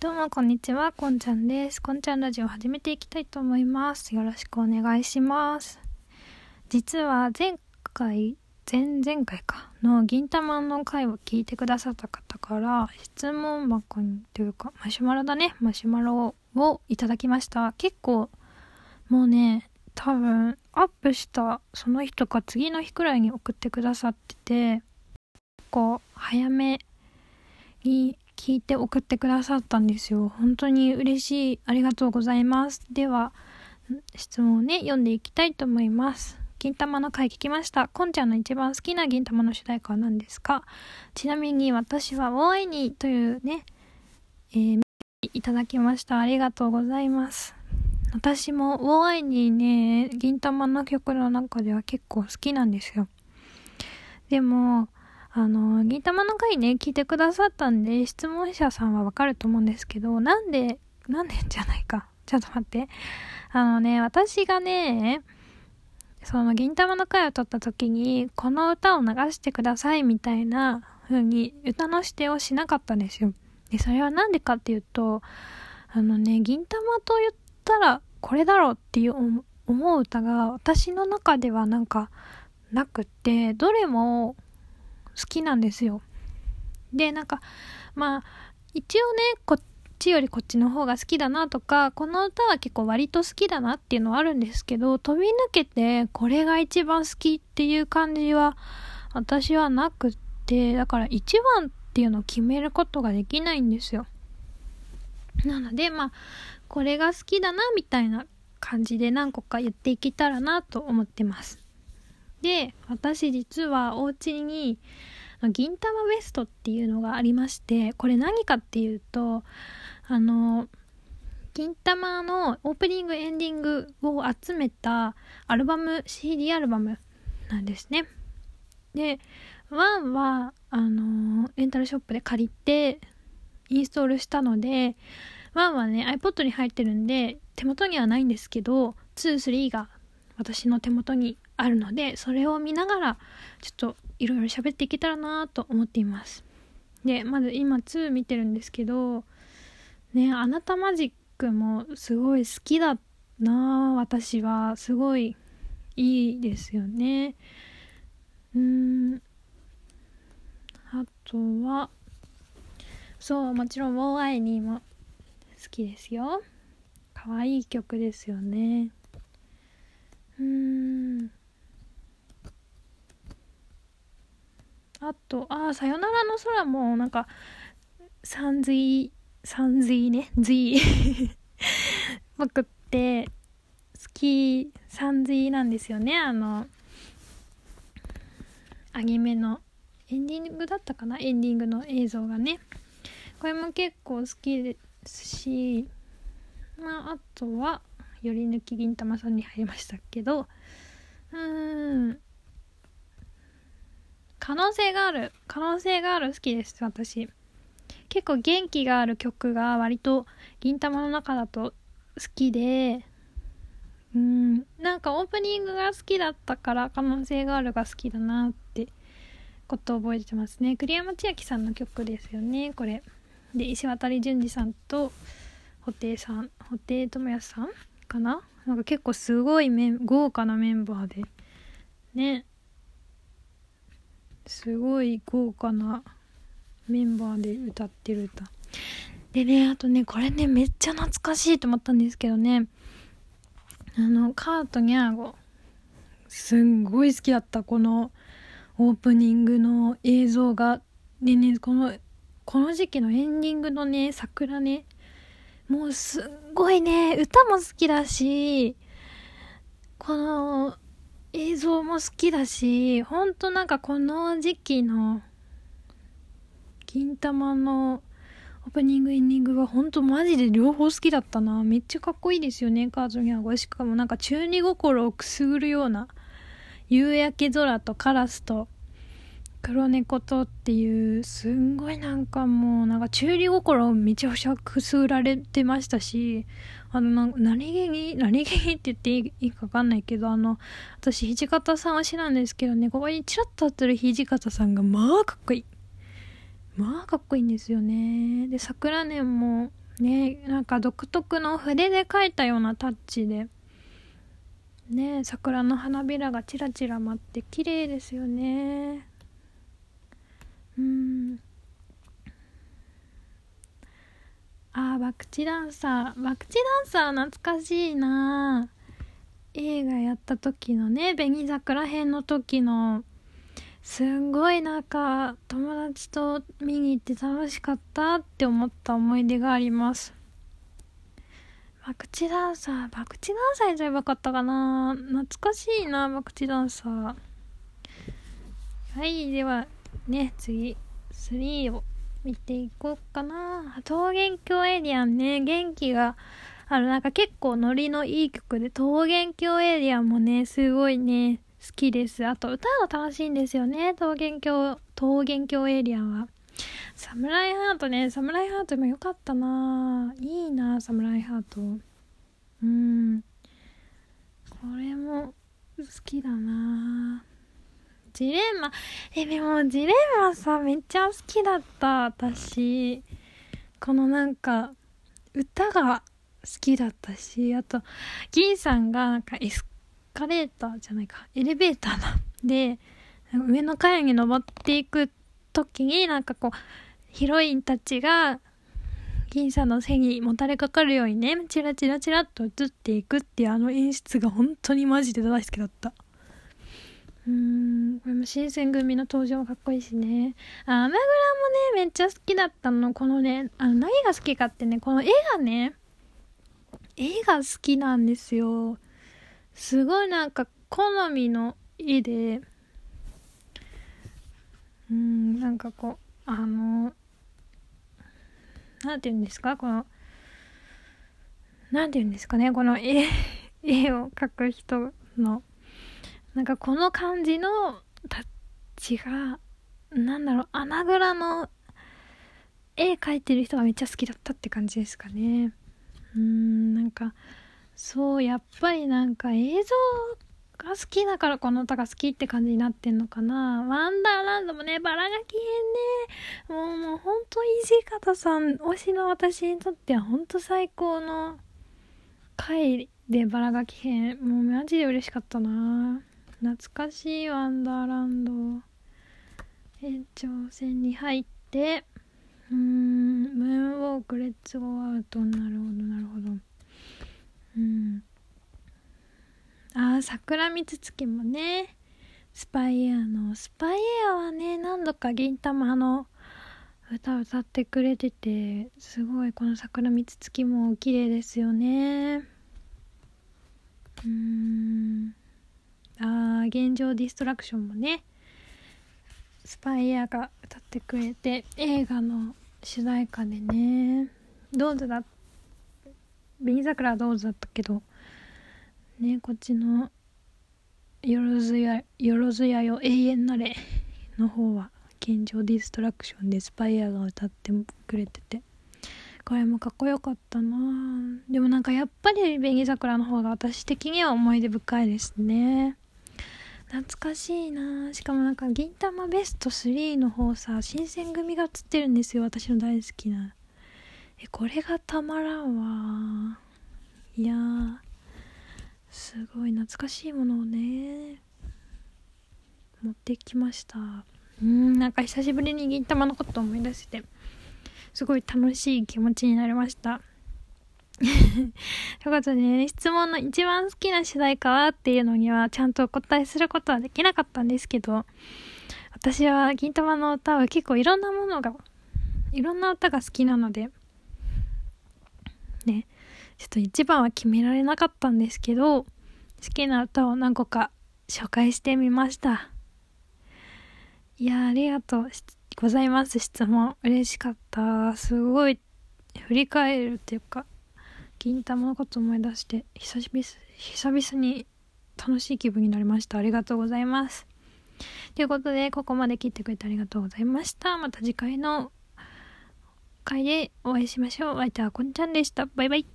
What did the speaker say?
どうもこんにちは、こんちゃんです。こんちゃんラジオ始めていきたいと思います。よろしくお願いします。実は前回、前々回かの銀玉の回を聞いてくださった方から質問箱にというかマシュマロだね、マシュマロをいただきました。結構もうね、多分アップしたその日とか次の日くらいに送ってくださってて、こう早めに聞いて送ってくださったんですよ。本当に嬉しい。ありがとうございます。では、質問をね、読んでいきたいと思います。銀玉の回聞きました。こんちゃんの一番好きな銀玉の主題歌は何ですか？ちなみに私は大いにというね、えー、いただきました。ありがとうございます。私も大いにね、銀玉の曲の中では結構好きなんですよ。でも、あの、銀玉の回ね、聞いてくださったんで、質問者さんはわかると思うんですけど、なんで、なんでじゃないか。ちょっと待って。あのね、私がね、その銀玉の回を撮った時に、この歌を流してくださいみたいな風に歌の指定をしなかったんですよ。で、それはなんでかっていうと、あのね、銀玉と言ったらこれだろうっていう思う歌が私の中ではなんかなくって、どれも好きなんですよ。で、なんか、まあ、一応ね、こっちよりこっちの方が好きだなとか、この歌は結構割と好きだなっていうのはあるんですけど、飛び抜けてこれが一番好きっていう感じは私はなくって、だから一番っていうのを決めることができないんですよ。なので、まあ、これが好きだなみたいな感じで何個か言っていけたらなと思ってます。で、私実はお家に銀玉ウエストっていうのがありまして、これ何かっていうと、あの、銀玉のオープニングエンディングを集めたアルバム、CD アルバムなんですね。で、ワンは、あの、レンタルショップで借りてインストールしたので、ワンはね、iPod に入ってるんで、手元にはないんですけど、2、3が私の手元にあるのでそれを見ながらちょっといろいろ喋っていけたらなと思っています。でまず今2見てるんですけどねあなたマジックもすごい好きだな私はすごいいいですよね。うんあとはそうもちろん「ウォーアイニー」も好きですよ。可愛い曲ですよね。うん。あとああさよならの空もなんかさんずいさんずいねずい。僕って好きさんずいなんですよね。あのアニメのエンディングだったかな？エンディングの映像がね。これも結構好きですしまああとはより抜き銀玉さんに入りましたけどうーん可能性がある可能性がある好きです私。結構元気がある曲が割と銀玉の中だと好きで。うんなんかオープニングが好きだったから可能性があるが好きだなってことを覚えてますね。栗山千明さんの曲ですよねこれ。で石渡淳二さんと布袋さん布袋寅泰さんかな？なんか結構すごい豪華なメンバーで。ね。すごい豪華なメンバーで歌ってる歌。でねあとねこれねめっちゃ懐かしいと思ったんですけどね。あのカートニャーゴすんごい好きだったこのオープニングの映像が。でねこのこの時期のエンディングのね桜ね。もうすっごいね、歌も好きだし、この映像も好きだし、ほんとなんかこの時期の銀玉のオープニングエンディングはほんとマジで両方好きだったな。めっちゃかっこいいですよね、カーズニャーゴ。しかもなんか中二心をくすぐるような夕焼け空とカラスと黒猫とっていうすんごいなんかもうなんか中二心をめちゃくちゃくすぐられてましたしあの何気に何気にって言っていいか分かんないけどあの私土方さんは知らんですけどねここにチラッと当ってる土方さんがまあかっこいい。まあかっこいいんですよね。で桜年もねなんか独特の筆で描いたようなタッチでね桜の花びらがちらちら舞って綺麗ですよね。うん。あーバクチダンサー。バクチダンサー懐かしいな。映画やった時のね紅桜編の時のすんごいなんか友達と見に行って楽しかったって思った思い出があります。バクチダンサーバクチダンサーやっちゃえばよかったかな。懐かしいなバクチダンサー。はいではね次3を見ていこうかな桃源郷エリアンね元気があのなんか結構ノリのいい曲で桃源郷エリアンもねすごいね好きです。あと歌うの楽しいんですよね。桃源郷、桃源郷エリアンは。サムライハートね、サムライハートも良かったないいなサムライハート。うん。これも好きだなジレンマ、え、でもジレンマさ、めっちゃ好きだった、私。このなんか、歌が好きだったし、あと、銀さんがなんかエスカレーターじゃないか、エレベーターだ。で、上の階に登っていく時になんかこう、ヒロインたちが、銀さんの背にもたれかかるようにね、チラチラチラっと映っていくっていうあの演出が本当にマジで大好きだった。うん、これも新選組の登場もかっこいいしね。あ、アナグラもね、めっちゃ好きだったの。このね、あの、何が好きかってね、この絵がね、絵が好きなんですよ。すごいなんか好みの絵でうんなんかこうあのなんて言うんですか？このなんて言うんですかね？この絵絵を描く人のなんかこの感じのタッチがなんだろう穴蔵の絵描いてる人がめっちゃ好きだったって感じですかね。うんなんかそうやっぱりなんか映像が好きだからこの歌が好きって感じになってんのかな。ワンダーランドもねバラガキ編ねもうもうほんと土方さん推しの私にとってはほんと最高の回でバラガキ編もうマジで嬉しかったな。懐かしいワンダーランド。延長戦に入ってうーんムーンウォークレッツゴーアウトなるほどなるほど。うん。ああ桜蜜月もねスパイエアのスパイエアはね何度か銀玉の歌歌ってくれててすごいこの桜蜜月も綺麗ですよね。うん。ああ現状ディストラクションもねスパイアが歌ってくれて映画の主題歌でね。どうぞだ紅桜はどうだったけどねこっちの「よろずやよろずやよ永遠なれ」の方は現状ディストラクションでスパイアが歌ってくれてて。これもかっこよかったな。でもなんかやっぱり紅桜の方が私的には思い出深いですね。懐かしいな。しかもなんか銀魂ベスト3の方さ新選組が映ってるんですよ。私の大好きな。えこれがたまらんわ。いやすごい懐かしいものをね。持ってきました。うんなんか久しぶりに銀玉のこと思い出して。すごい楽しい気持ちになりました。ということでね、質問の一番好きな主題歌はっていうのにはちゃんとお答えすることはできなかったんですけど、私は銀玉の歌は結構いろんなものが、いろんな歌が好きなので、ね、ちょっと一番は決められなかったんですけど、好きな歌を何個か紹介してみました。いやありがとうございます。質問。嬉しかった。すごい、振り返るっていうか、銀玉のこと思い出して、久々、久々に楽しい気分になりました。ありがとうございます。ということで、ここまで聞いてくれてありがとうございました。また次回の回でお会いしましょう。お相手はこんちゃんでした。バイバイ。